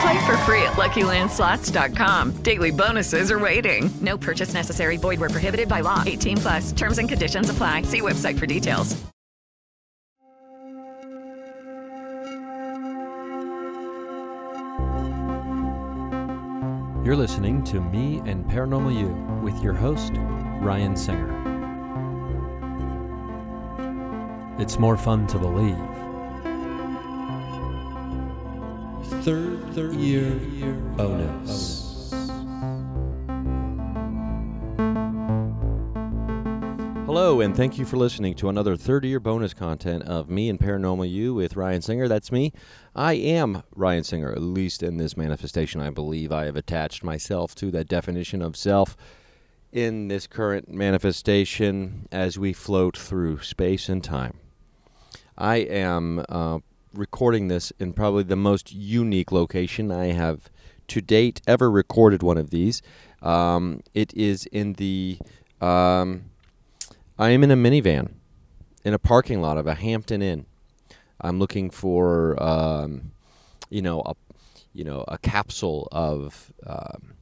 Play for free at LuckyLandSlots.com. Daily bonuses are waiting. No purchase necessary. Void where prohibited by law. 18 plus. Terms and conditions apply. See website for details. You're listening to Me and Paranormal You with your host, Ryan Singer. It's more fun to believe. Third, third year, bonus. Hello, and thank you for listening to another 30 year bonus content of Me and Paranormal You with Ryan Singer. That's me. I am Ryan Singer, at least in this manifestation. I believe I have attached myself to that definition of self in this current manifestation as we float through space and time. I am uh, recording this in probably the most unique location I have to date ever recorded one of these. Um, it is in the. Um, I am in a minivan in a parking lot of a Hampton Inn. I'm looking for, um, you know, a, you know, a capsule of, um,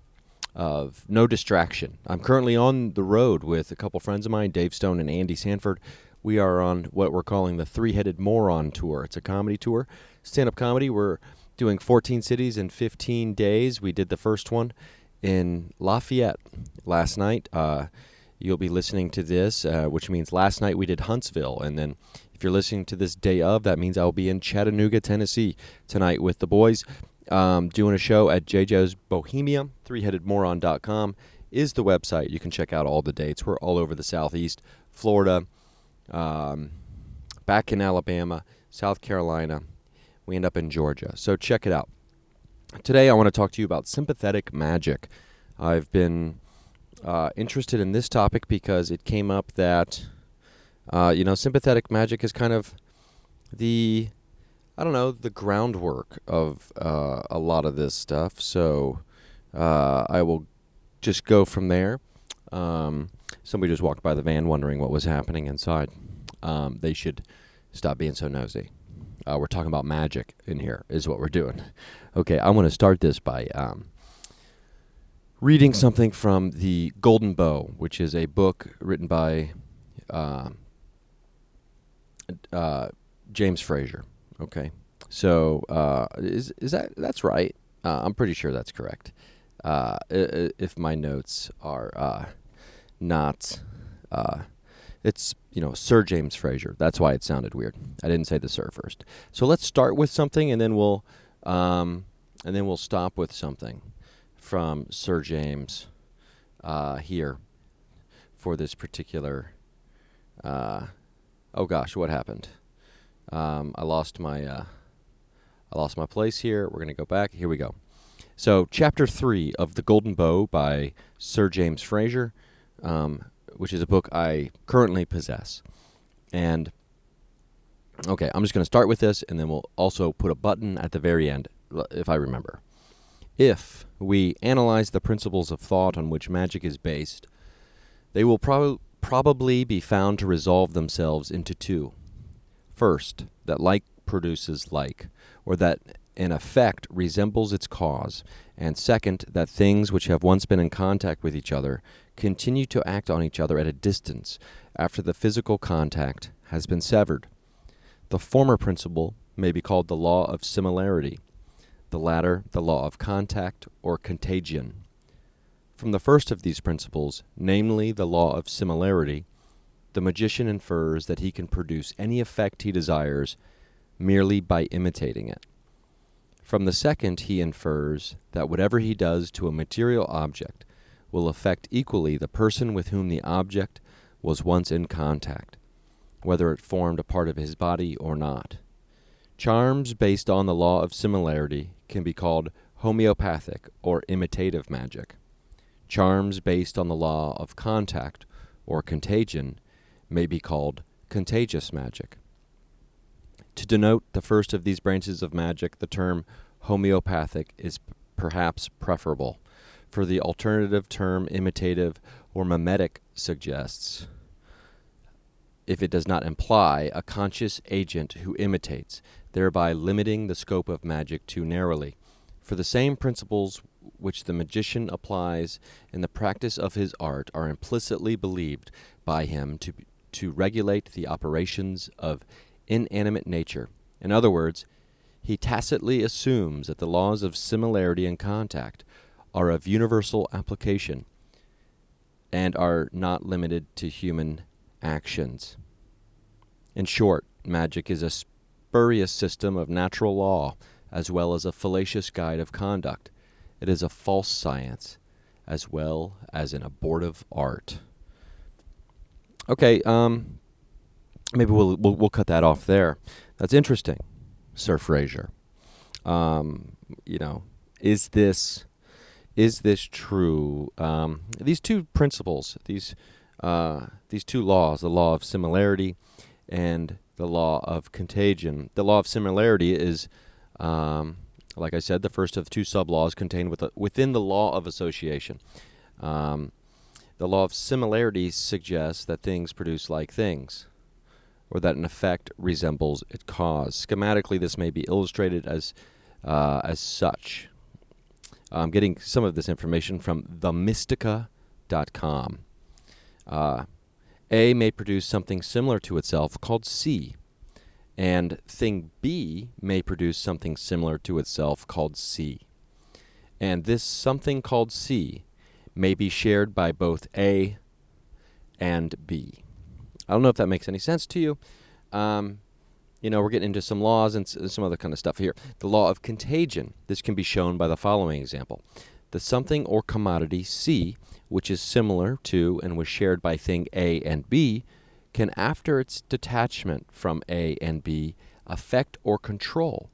of no distraction. I'm currently on the road with a couple friends of mine, Dave Stone and Andy Sanford. We are on what we're calling the Three Headed Moron Tour. It's a comedy tour, stand up comedy. We're doing 14 cities in 15 days. We did the first one in Lafayette last night. Uh, you'll be listening to this, uh, which means last night we did Huntsville. And then if you're listening to this day of, that means I'll be in Chattanooga, Tennessee tonight with the boys um, doing a show at JoJo's Bohemia. ThreeHeadedMoron.com is the website. You can check out all the dates. We're all over the Southeast, Florida, um, back in Alabama, South Carolina. We end up in Georgia. So check it out. Today I want to talk to you about sympathetic magic. I've been uh, interested in this topic because it came up that uh, you know sympathetic magic is kind of the I don't know the groundwork of uh, a lot of this stuff. So uh, I will just go from there. Um, somebody just walked by the van wondering what was happening inside. Um, they should stop being so nosy. Uh, we're talking about magic in here, is what we're doing. Okay, I want to start this by um, reading something from the Golden Bough, which is a book written by uh, uh, James Fraser. Okay, so uh, is is that that's right? Uh, I'm pretty sure that's correct. Uh, if my notes are not, it's you know Sir James Fraser. That's why it sounded weird. I didn't say the Sir first. So let's start with something, and then we'll um, and then we'll stop with something from Sir James uh, here for this particular. Uh, oh gosh, what happened? Um, I lost my uh, I lost my place here. We're gonna go back. Here we go. So, chapter three of The Golden Bough by Sir James Fraser. um, which is a book I currently possess. And okay, I'm just going to start with this, and then we'll also put a button at the very end, if I remember. If we analyze the principles of thought on which magic is based, they will prob- probably be found to resolve themselves into two First, that like produces like, or that an effect resembles its cause, and second, that things which have once been in contact with each other continue to act on each other at a distance after the physical contact has been severed. The former principle may be called the law of similarity, the latter, the law of contact or contagion. From the first of these principles, namely the law of similarity, the magician infers that he can produce any effect he desires merely by imitating it. From the second, he infers that whatever he does to a material object will affect equally the person with whom the object was once in contact, whether it formed a part of his body or not. Charms based on the law of similarity can be called homeopathic or imitative magic. Charms based on the law of contact or contagion may be called contagious magic. To denote the first of these branches of magic, the term homeopathic is p- perhaps preferable, for the alternative term imitative or mimetic suggests, if it does not imply, a conscious agent who imitates, thereby limiting the scope of magic too narrowly. For the same principles which the magician applies in the practice of his art are implicitly believed by him to, to regulate the operations of inanimate nature. In other words, he tacitly assumes that the laws of similarity and contact are of universal application and are not limited to human actions. In short, magic is a spurious system of natural law as well as a fallacious guide of conduct. It is a false science as well as an abortive art. Okay, um, maybe we'll, we'll we'll cut that off there. That's interesting, Sir Fraser. Um, you know, is this is this true? Um, these two principles, these uh, these two laws, the law of similarity and the law of contagion. The law of similarity is, um, like I said, the first of two sub laws contained with within the law of association. Um, the law of similarity suggests that things produce like things, or that an effect resembles its cause. Schematically, this may be illustrated as uh, as such. I'm getting some of this information from themystica.com. Uh, A may produce something similar to itself called C, and thing B may produce something similar to itself called C. And this something called C may be shared by both A and B. I don't know if that makes any sense to you. Um, you know, we're getting into some laws and some other kind of stuff here. The law of contagion. This can be shown by the following example. The something or commodity C, which is similar to and was shared by thing A and B, can, after its detachment from A and B, affect or control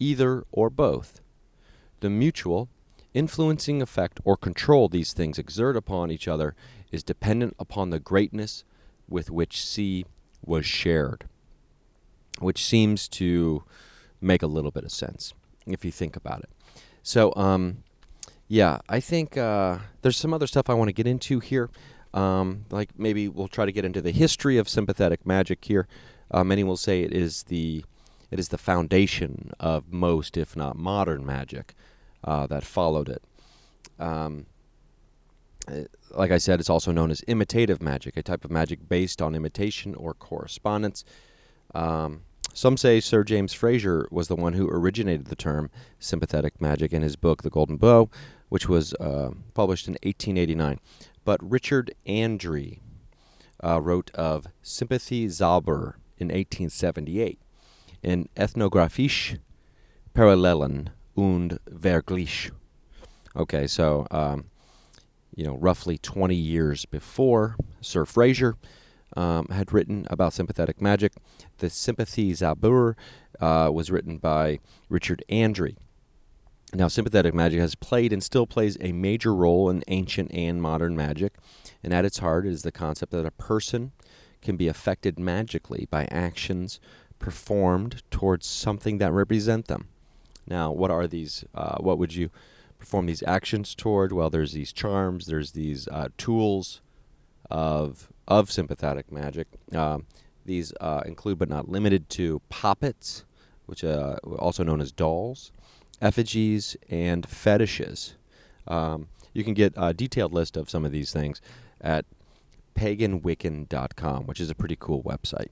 either or both. The mutual, influencing effect or control these things exert upon each other is dependent upon the greatness with which C was shared which seems to make a little bit of sense if you think about it. So, um, yeah, I think uh, there's some other stuff I want to get into here. Um, like maybe we'll try to get into the history of sympathetic magic here. Uh, many will say it is the it is the foundation of most, if not modern, magic uh, that followed it. Um, like I said, it's also known as imitative magic, a type of magic based on imitation or correspondence. Um, some say Sir James Fraser was the one who originated the term sympathetic magic in his book, The Golden Bough, which was uh, published in 1889. But Richard Andre uh, wrote of Sympathy Zauber in 1878 in Ethnographische Parallelen und Vergleich. Okay, so, um, you know, roughly 20 years before Sir Fraser um, had written about sympathetic magic. The Sympathy Zauber uh, was written by Richard Andre. Now, sympathetic magic has played and still plays a major role in ancient and modern magic, and at its heart is the concept that a person can be affected magically by actions performed towards something that represent them. Now, what are these? Uh, what would you perform these actions toward? Well, there's these charms, there's these uh, tools of of sympathetic magic. Um, These uh, include, but not limited to, poppets, which uh, also known as dolls, effigies, and fetishes. Um, you can get a detailed list of some of these things at paganwiccan.com, which is a pretty cool website.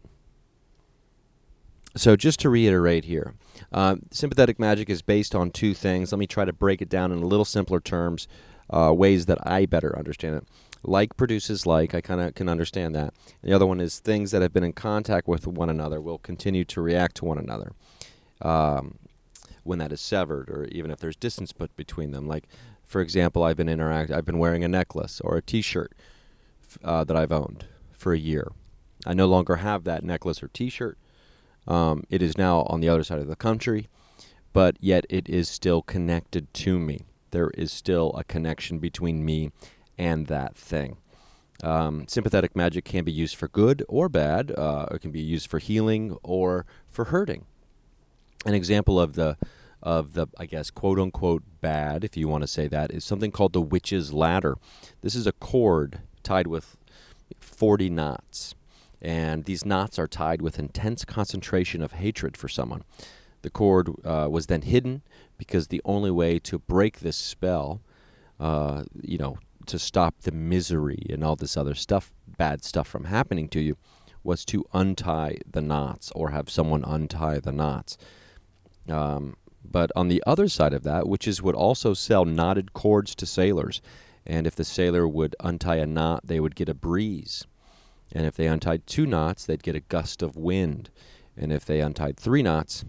So, just to reiterate here, uh, sympathetic magic is based on two things. Let me try to break it down in a little simpler terms, uh, ways that I better understand it. Like produces like, I kind of can understand that. The other one is things that have been in contact with one another will continue to react to one another um, when that is severed, or even if there's distance put between them. Like, for example, I've been interact, I've been wearing a necklace or a T-shirt uh, that I've owned for a year. I no longer have that necklace or T-shirt um, it is now on the other side of the country, but yet it is still connected to me. There is still a connection between me and that thing. Um, sympathetic magic can be used for good or bad. Uh, it can be used for healing or for hurting. An example of the of the I guess quote unquote bad, if you want to say that, is something called the witch's ladder. This is a cord tied with 40 knots and these knots are tied with intense concentration of hatred for someone. The cord uh, was then hidden because the only way to break this spell, uh, you know, to stop the misery and all this other stuff, bad stuff from happening to you, was to untie the knots or have someone untie the knots. Um, but on the other side of that, witches would also sell knotted cords to sailors. And if the sailor would untie a knot, they would get a breeze. And if they untied two knots, they'd get a gust of wind. And if they untied three knots,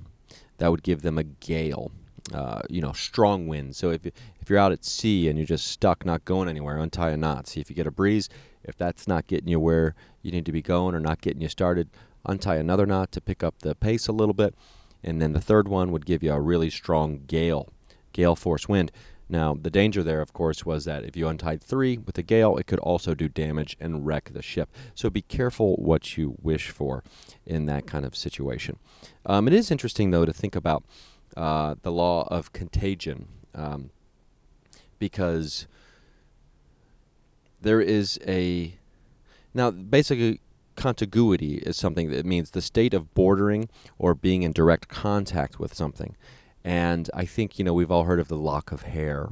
that would give them a gale, uh, you know, strong wind. So if, if you're out at sea and you're just stuck, not going anywhere, untie a knot. See if you get a breeze. If that's not getting you where you need to be going or not getting you started, untie another knot to pick up the pace a little bit. And then the third one would give you a really strong gale, gale force wind. Now, the danger there, of course, was that if you untied three with a gale, it could also do damage and wreck the ship. So be careful what you wish for in that kind of situation. Um, it is interesting, though, to think about uh, the law of contagion um, because there is a. Now, basically, contiguity is something that means the state of bordering or being in direct contact with something. And I think, you know, we've all heard of the lock of hair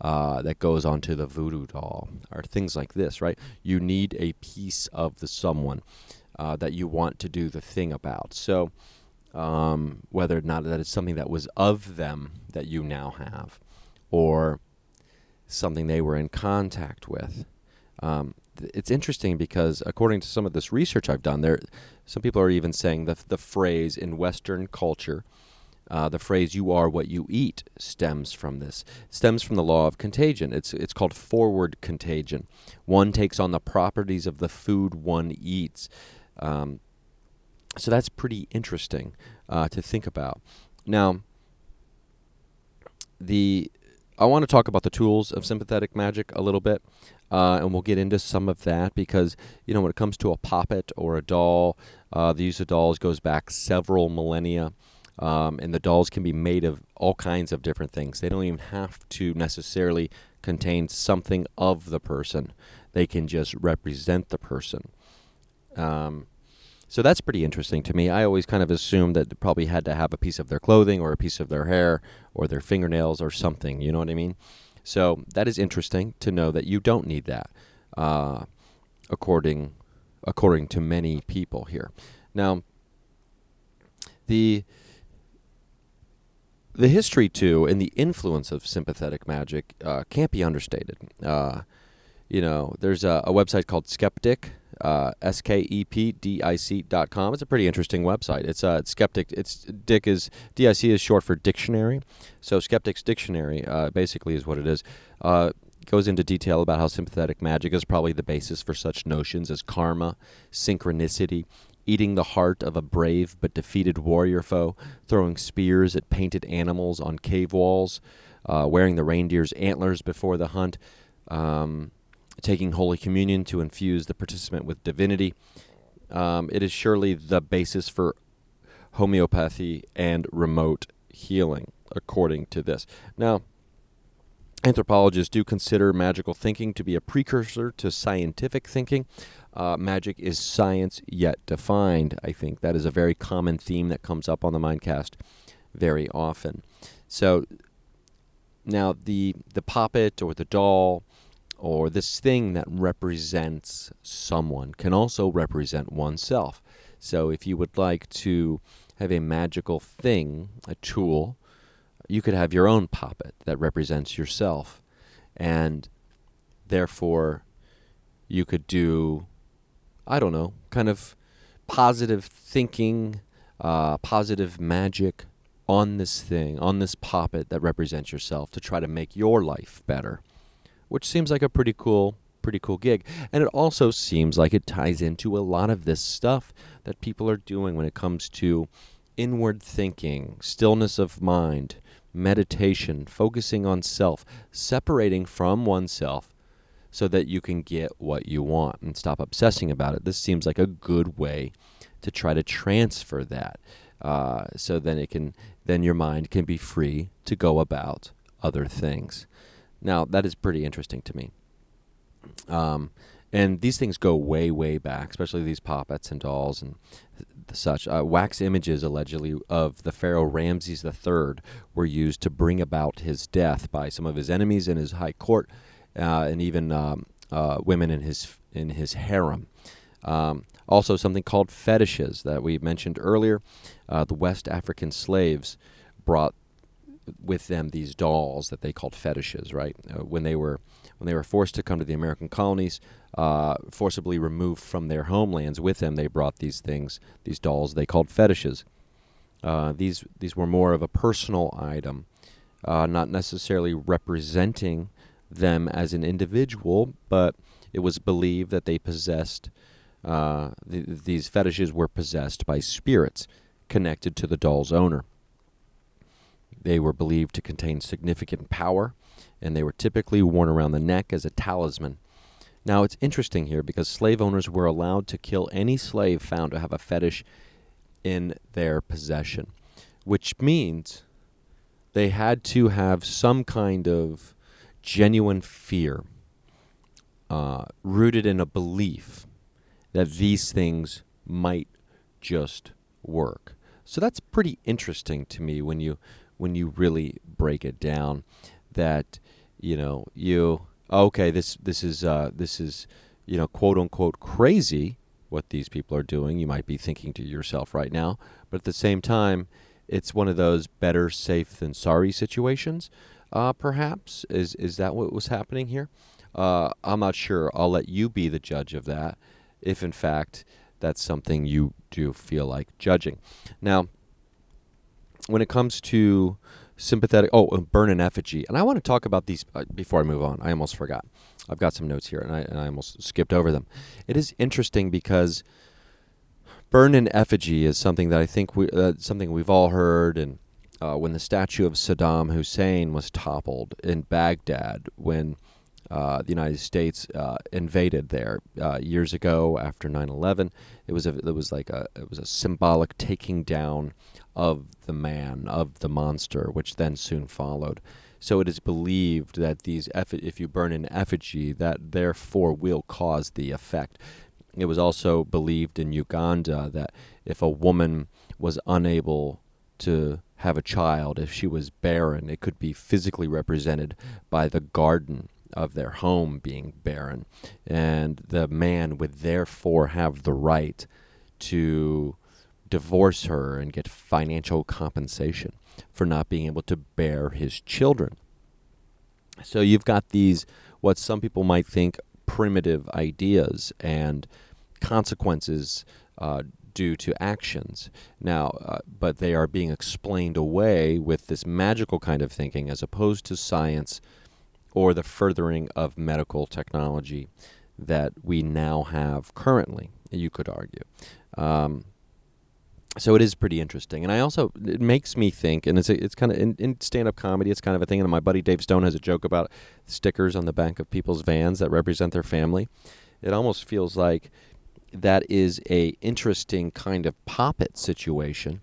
uh, that goes onto the voodoo doll or things like this, right? You need a piece of the someone uh, that you want to do the thing about. So, um, whether or not that is something that was of them that you now have, or something they were in contact with. Um, it's interesting because according to some of this research I've done, there some people are even saying the the phrase in Western culture uh, the phrase "you are what you eat" stems from this. stems from the law of contagion. It's it's called forward contagion. One takes on the properties of the food one eats. Um, so that's pretty interesting uh, to think about. Now, the I want to talk about the tools of sympathetic magic a little bit, uh, and we'll get into some of that because you know when it comes to a poppet or a doll, uh, the use of dolls goes back several millennia. Um, and the dolls can be made of all kinds of different things. They don't even have to necessarily contain something of the person, they can just represent the person. Um, so that's pretty interesting to me. I always kind of assumed that they probably had to have a piece of their clothing or a piece of their hair or their fingernails or something. You know what I mean? So that is interesting to know that you don't need that, uh, according according to many people here. Now, the the history too and the influence of sympathetic magic uh, can't be understated. Uh, you know, there's a, a website called Skepdic, uh, S K E P D I C dot com. It's a pretty interesting website. It's uh, Skepdic. It's Dick is D I C is short for dictionary. So Skeptic's dictionary uh, basically is what it is. Uh, goes into detail about how sympathetic magic is probably the basis for such notions as karma, synchronicity, eating the heart of a brave but defeated warrior foe, throwing spears at painted animals on cave walls, uh, wearing the reindeer's antlers before the hunt, um, taking Holy Communion to infuse the participant with divinity. Um, it is surely the basis for homeopathy and remote healing, according to this. Now, Anthropologists do consider magical thinking to be a precursor to scientific thinking. Uh, magic is science yet defined. I think that is a very common theme that comes up on the Mindcast very often. So now the the puppet or the doll or this thing that represents someone can also represent oneself. So if you would like to have a magical thing, a tool, you could have your own puppet that represents yourself. And therefore, you could do, I don't know, kind of positive thinking, uh, positive magic on this thing, on this puppet that represents yourself to try to make your life better which seems like a pretty cool pretty cool gig. And it also seems like it ties into a lot of this stuff that people are doing when it comes to inward thinking, stillness of mind, meditation, focusing on self, separating from oneself so that you can get what you want and stop obsessing about it. This seems like a good way to try to transfer that. Uh, so then it can then your mind can be free to go about other things. Now, that is pretty interesting to me. Um, and these things go way, way back, especially these poppets and dolls and such. Uh, wax images, allegedly, of the pharaoh Ramses III were used to bring about his death by some of his enemies in his high court, and even um, uh, women in his in his harem. Um, also, something called fetishes that we mentioned earlier. Uh, the West African slaves brought with them these dolls that they called fetishes, right? Uh, when they were when they were forced to come to the American colonies, uh, forcibly removed from their homelands with them, they brought these things, these dolls they called fetishes. Uh, these these were more of a personal item, uh, not necessarily representing them as an individual, but it was believed that they possessed uh, th- these fetishes were possessed by spirits connected to the doll's owner. They were believed to contain significant power, and they were typically worn around the neck as a talisman. Now, it's interesting here because slave owners were allowed to kill any slave found to have a fetish in their possession, which means they had to have some kind of genuine fear uh, rooted in a belief that these things might just work. So that's pretty interesting to me when you when you really break it down that you know you okay this this is uh, this is you know quote unquote crazy what these people are doing you might be thinking to yourself right now but at the same time it's one of those better safe than sorry situations uh, perhaps is is that what was happening here uh, i'm not sure i'll let you be the judge of that if in fact that's something you do feel like judging now when it comes to sympathetic, oh, burn an effigy, and I want to talk about these uh, before I move on. I almost forgot. I've got some notes here, and I, and I almost skipped over them. It is interesting because burn an effigy is something that I think we uh, something we've all heard, and uh, when the statue of Saddam Hussein was toppled in Baghdad, when uh, the United States uh, invaded there uh, years ago after 9/11. It was a, it was like a it was a symbolic taking down of the man of the monster, which then soon followed. So it is believed that these if you burn an effigy, that therefore will cause the effect. It was also believed in Uganda that if a woman was unable to have a child, if she was barren, it could be physically represented by the garden of their home being barren. And the man would therefore have the right to divorce her and get financial compensation for not being able to bear his children. So you've got these, what some people might think, primitive ideas and consequences uh, due to actions. Now, uh, but they are being explained away with this magical kind of thinking as opposed to science or the furthering of medical technology that we now have currently, you could argue. Um, so it is pretty interesting, and I also it makes me think, and it's it's kind of in, in stand-up comedy, it's kind of a thing. And my buddy Dave Stone has a joke about stickers on the back of people's vans that represent their family. It almost feels like that is a interesting kind of poppet situation,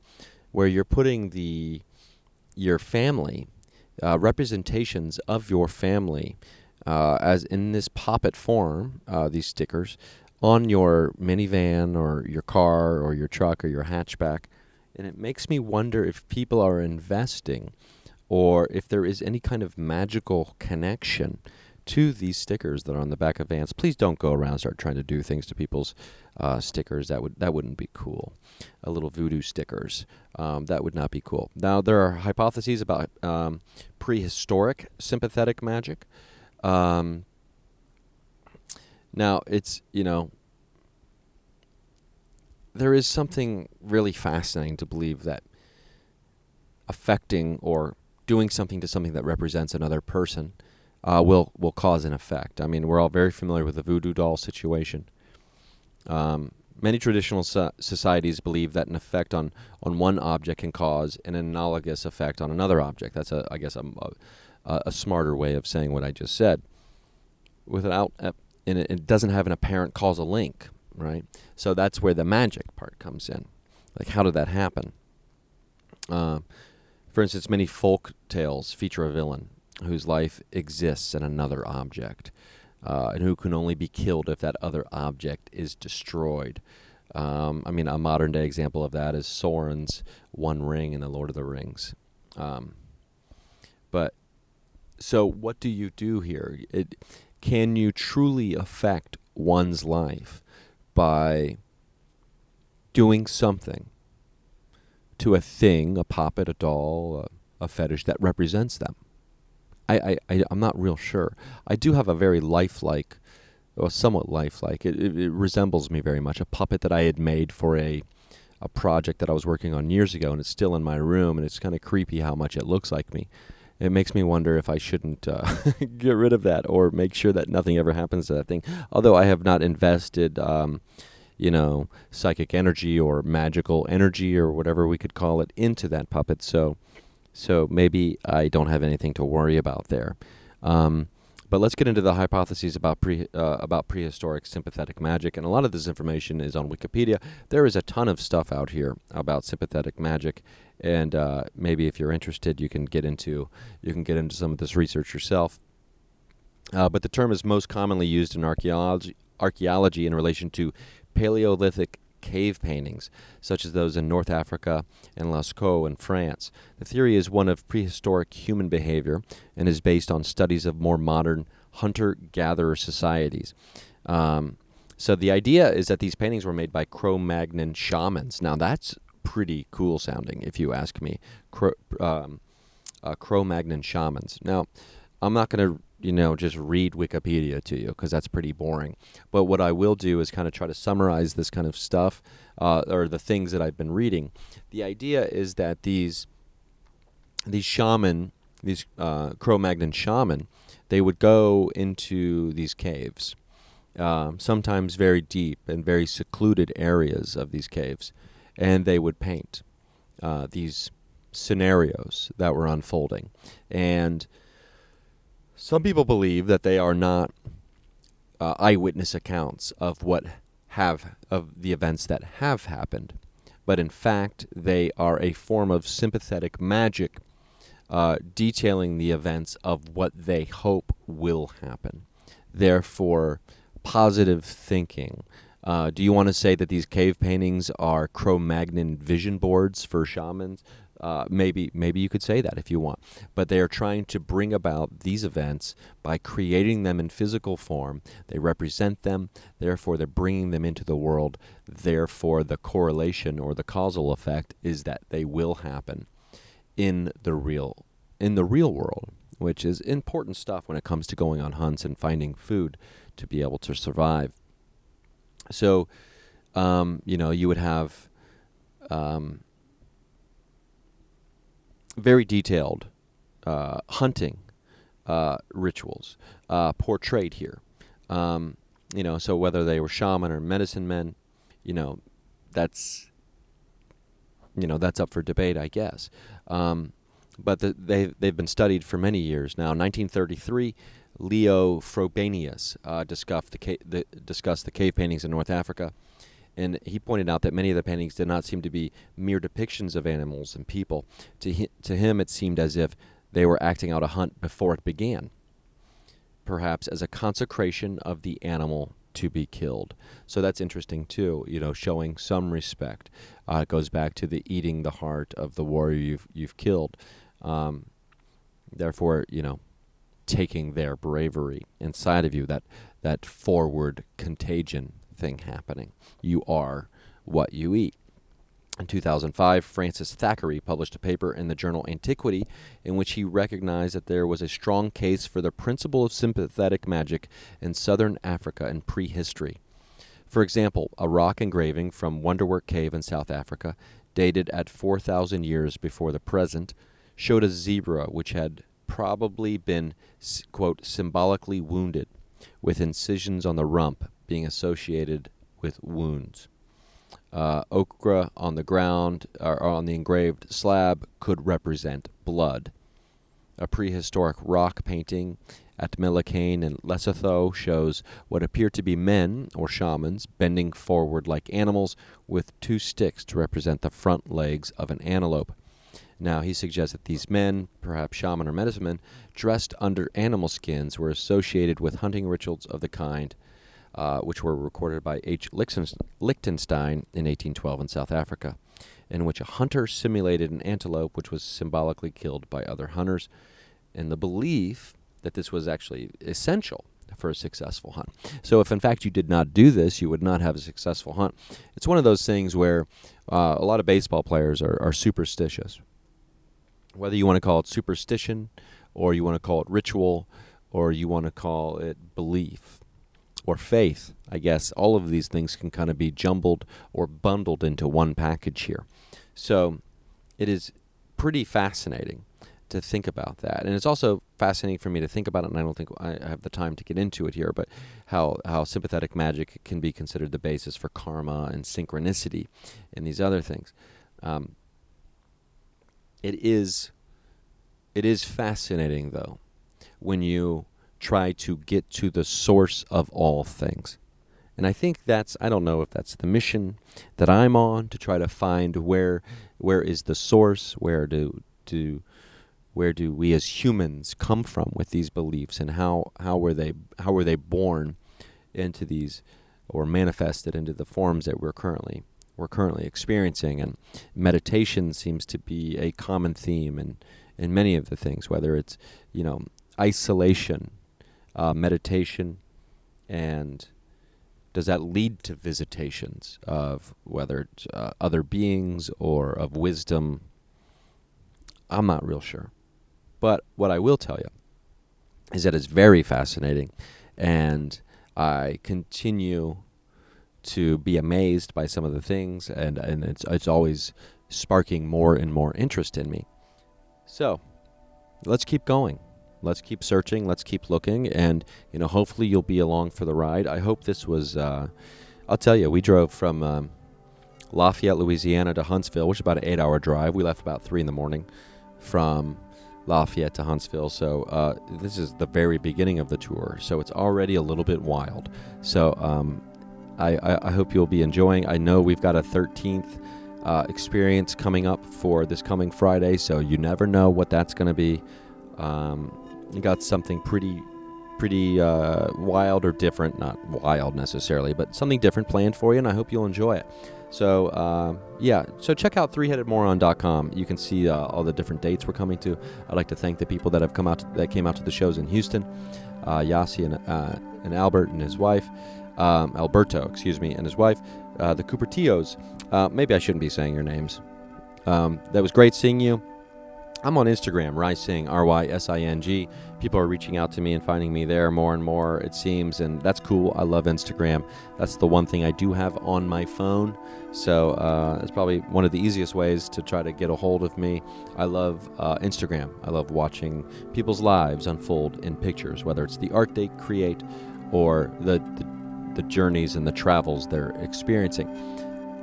where you're putting the your family uh, representations of your family, uh, as in this poppet form, uh, these stickers, on your minivan or your car or your truck or your hatchback. And it makes me wonder if people are investing or if there is any kind of magical connection to these stickers that are on the back of vans. Please don't go around start trying to do things to people's uh, stickers. That would that wouldn't be cool. A little voodoo stickers. Um, that would not be cool. Now there are hypotheses about um, prehistoric sympathetic magic. Um, now it's you know there is something really fascinating to believe that affecting or doing something to something that represents another person uh, will will cause an effect. I mean, we're all very familiar with the voodoo doll situation. Um, many traditional so- societies believe that an effect on, on one object can cause an analogous effect on another object. That's, a, I guess, a, a, a smarter way of saying what I just said. Without, uh, and it, it doesn't have an apparent causal link, right? So that's where the magic part comes in. Like, how did that happen? Uh, for instance, many folk tales feature a villain whose life exists in another object, uh, and who can only be killed if that other object is destroyed. Um, I mean, a modern day example of that is Sauron's One Ring in The Lord of the Rings. Um, but so, what do you do here? It, can you truly affect one's life by doing something to a thing, a puppet, a doll, a, a fetish that represents them. I, I, am not real sure. I do have a very lifelike, or somewhat lifelike. It, it, it, resembles me very much. A puppet that I had made for a, a project that I was working on years ago, and it's still in my room, and it's kind of creepy how much it looks like me. It makes me wonder if I shouldn't uh, get rid of that or make sure that nothing ever happens to that thing. Although I have not invested. Um, you know, psychic energy or magical energy or whatever we could call it into that puppet. So, so maybe I don't have anything to worry about there. Um, but let's get into the hypotheses about pre uh, about prehistoric sympathetic magic, and a lot of this information is on Wikipedia. There is a ton of stuff out here about sympathetic magic, and uh, maybe if you're interested, you can get into you can get into some of this research yourself. Uh, but the term is most commonly used in archaeology archaeology in relation to Paleolithic cave paintings, such as those in North Africa and Lascaux in France. The theory is one of prehistoric human behavior and is based on studies of more modern hunter gatherer societies. Um, so the idea is that these paintings were made by Cro Magnon shamans. Now that's pretty cool sounding, if you ask me. Cro, um, uh, Magnon shamans. Now, I'm not going to you know, just read Wikipedia to you because that's pretty boring. But what I will do is kind of try to summarize this kind of stuff uh, or the things that I've been reading. The idea is that these these shaman, these uh, Cro-Magnon shaman, they would go into these caves, um, sometimes very deep and very secluded areas of these caves, and they would paint uh, these scenarios that were unfolding and some people believe that they are not uh, eyewitness accounts of what have of the events that have happened, but in fact they are a form of sympathetic magic, uh, detailing the events of what they hope will happen. Therefore, positive thinking. Uh, do you want to say that these cave paintings are Cro-Magnon vision boards for shamans? Uh, maybe maybe you could say that if you want, but they are trying to bring about these events by creating them in physical form. They represent them, therefore they're bringing them into the world. Therefore, the correlation or the causal effect is that they will happen in the real in the real world, which is important stuff when it comes to going on hunts and finding food to be able to survive. So, um, you know, you would have. Um, very detailed uh, hunting uh, rituals uh, portrayed here. Um, you know, so whether they were shaman or medicine men, you know, that's you know that's up for debate, I guess. Um, but the, they they've been studied for many years now. 1933, Leo Frobenius uh, discussed the, ca- the discussed the cave paintings in North Africa and he pointed out that many of the paintings did not seem to be mere depictions of animals and people. To, hi- to him, it seemed as if they were acting out a hunt before it began, perhaps as a consecration of the animal to be killed. So that's interesting too. You know, showing some respect. Uh, it goes back to the eating the heart of the warrior you've you've killed. Um, therefore, you know, taking their bravery inside of you. That that forward contagion thing happening. You are what you eat. In 2005, Francis Thackeray published a paper in the journal Antiquity in which he recognized that there was a strong case for the principle of sympathetic magic in southern Africa in prehistory. For example, a rock engraving from Wonderwerk Cave in South Africa, dated at 4,000 years before the present, showed a zebra which had probably been, quote, symbolically wounded, with incisions on the rump being associated with wounds. Uh, ochre on the ground or on the engraved slab could represent blood. A prehistoric rock painting at Melikane in Lesotho shows what appear to be men or shamans bending forward like animals with two sticks to represent the front legs of an antelope. Now, he suggests that these men, perhaps shaman or medicine men, dressed under animal skins, were associated with hunting rituals of the kind uh, which were recorded by H. Lichtenstein in 1812 in South Africa, in which a hunter simulated an antelope which was symbolically killed by other hunters, in the belief that this was actually essential for a successful hunt. So, if in fact you did not do this, you would not have a successful hunt. It's one of those things where uh, a lot of baseball players are, are superstitious. Whether you want to call it superstition, or you want to call it ritual, or you want to call it belief or faith. I guess all of these things can kind of be jumbled or bundled into one package here. So it is pretty fascinating to think about that. And it's also fascinating for me to think about it, and I don't think I have the time to get into it here, but how, how sympathetic magic can be considered the basis for karma and synchronicity and these other things. Um, it is it is fascinating though when you try to get to the source of all things. And I think that's I don't know if that's the mission that I'm on to try to find where where is the source, where do do where do we as humans come from with these beliefs and how how were they how were they born into these or manifested into the forms that we're currently we're currently experiencing and meditation seems to be a common theme in in many of the things whether it's you know isolation uh, meditation, and does that lead to visitations of whether it's uh, other beings or of wisdom? I'm not real sure. But what I will tell you is that it's very fascinating, and I continue to be amazed by some of the things, and, and it's, it's always sparking more and more interest in me. So, let's keep going let's keep searching, let's keep looking, and you know, hopefully you'll be along for the ride. I hope this was. Uh, I'll tell you, we drove from um, Lafayette, Louisiana, to Huntsville, which is about an eight-hour drive. We left about three in the morning from Lafayette to Huntsville. So uh, this is the very beginning of the tour. So it's already a little bit wild. So um, I, I, I, hope you'll be enjoying. I know we've got a 13th uh, experience coming up for this coming Friday. So you never know what that's going to be. Um, got something pretty pretty uh, wild or different not wild necessarily but something different planned for you and i hope you'll enjoy it. So uh, yeah so check out threeheadedmoron.com you can see uh, all the different dates we're coming to. I'd like to thank the people that have come out to, that came out to the shows in houston uh, yasi and, uh, and albert and his wife um, alberto excuse me and his wife uh, the cupertillos. Uh, maybe i shouldn't be saying your names. Um, that was great seeing you I'm on Instagram, Rysing, R Y S I N G. People are reaching out to me and finding me there more and more, it seems, and that's cool. I love Instagram. That's the one thing I do have on my phone. So uh, it's probably one of the easiest ways to try to get a hold of me. I love uh, Instagram. I love watching people's lives unfold in pictures, whether it's the art they create or the, the, the journeys and the travels they're experiencing.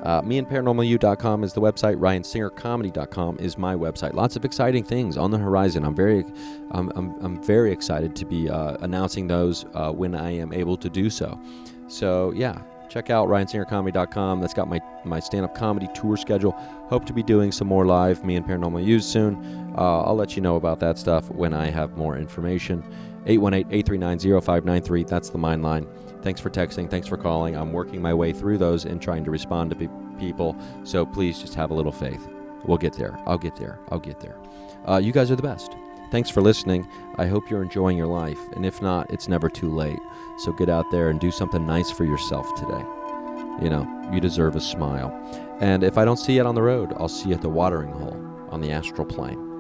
Uh, meandparanormalu.com is the website. RyanSingerComedy.com is my website. Lots of exciting things on the horizon. I'm very, I'm, I'm, I'm very excited to be uh, announcing those uh, when I am able to do so. So yeah, check out ryansingercomedy.com. That's got my, my stand up comedy tour schedule. Hope to be doing some more live, me and Paranormal Use soon. Uh, I'll let you know about that stuff when I have more information. 818 839 0593. That's the mine line. Thanks for texting. Thanks for calling. I'm working my way through those and trying to respond to pe- people. So please just have a little faith. We'll get there. I'll get there. I'll get there. Uh, you guys are the best. Thanks for listening. I hope you're enjoying your life. And if not, it's never too late. So get out there and do something nice for yourself today. You know, you deserve a smile. And if I don't see you on the road, I'll see you at the watering hole on the astral plane.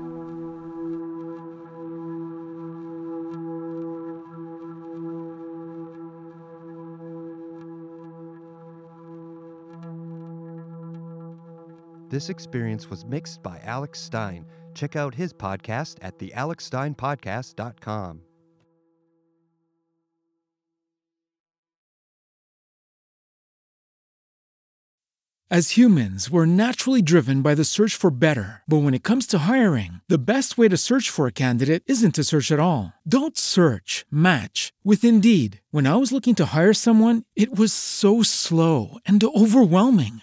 This experience was mixed by Alex Stein. Check out his podcast at thealexsteinpodcast.com. As humans, we're naturally driven by the search for better. But when it comes to hiring, the best way to search for a candidate isn't to search at all. Don't search, match with Indeed. When I was looking to hire someone, it was so slow and overwhelming.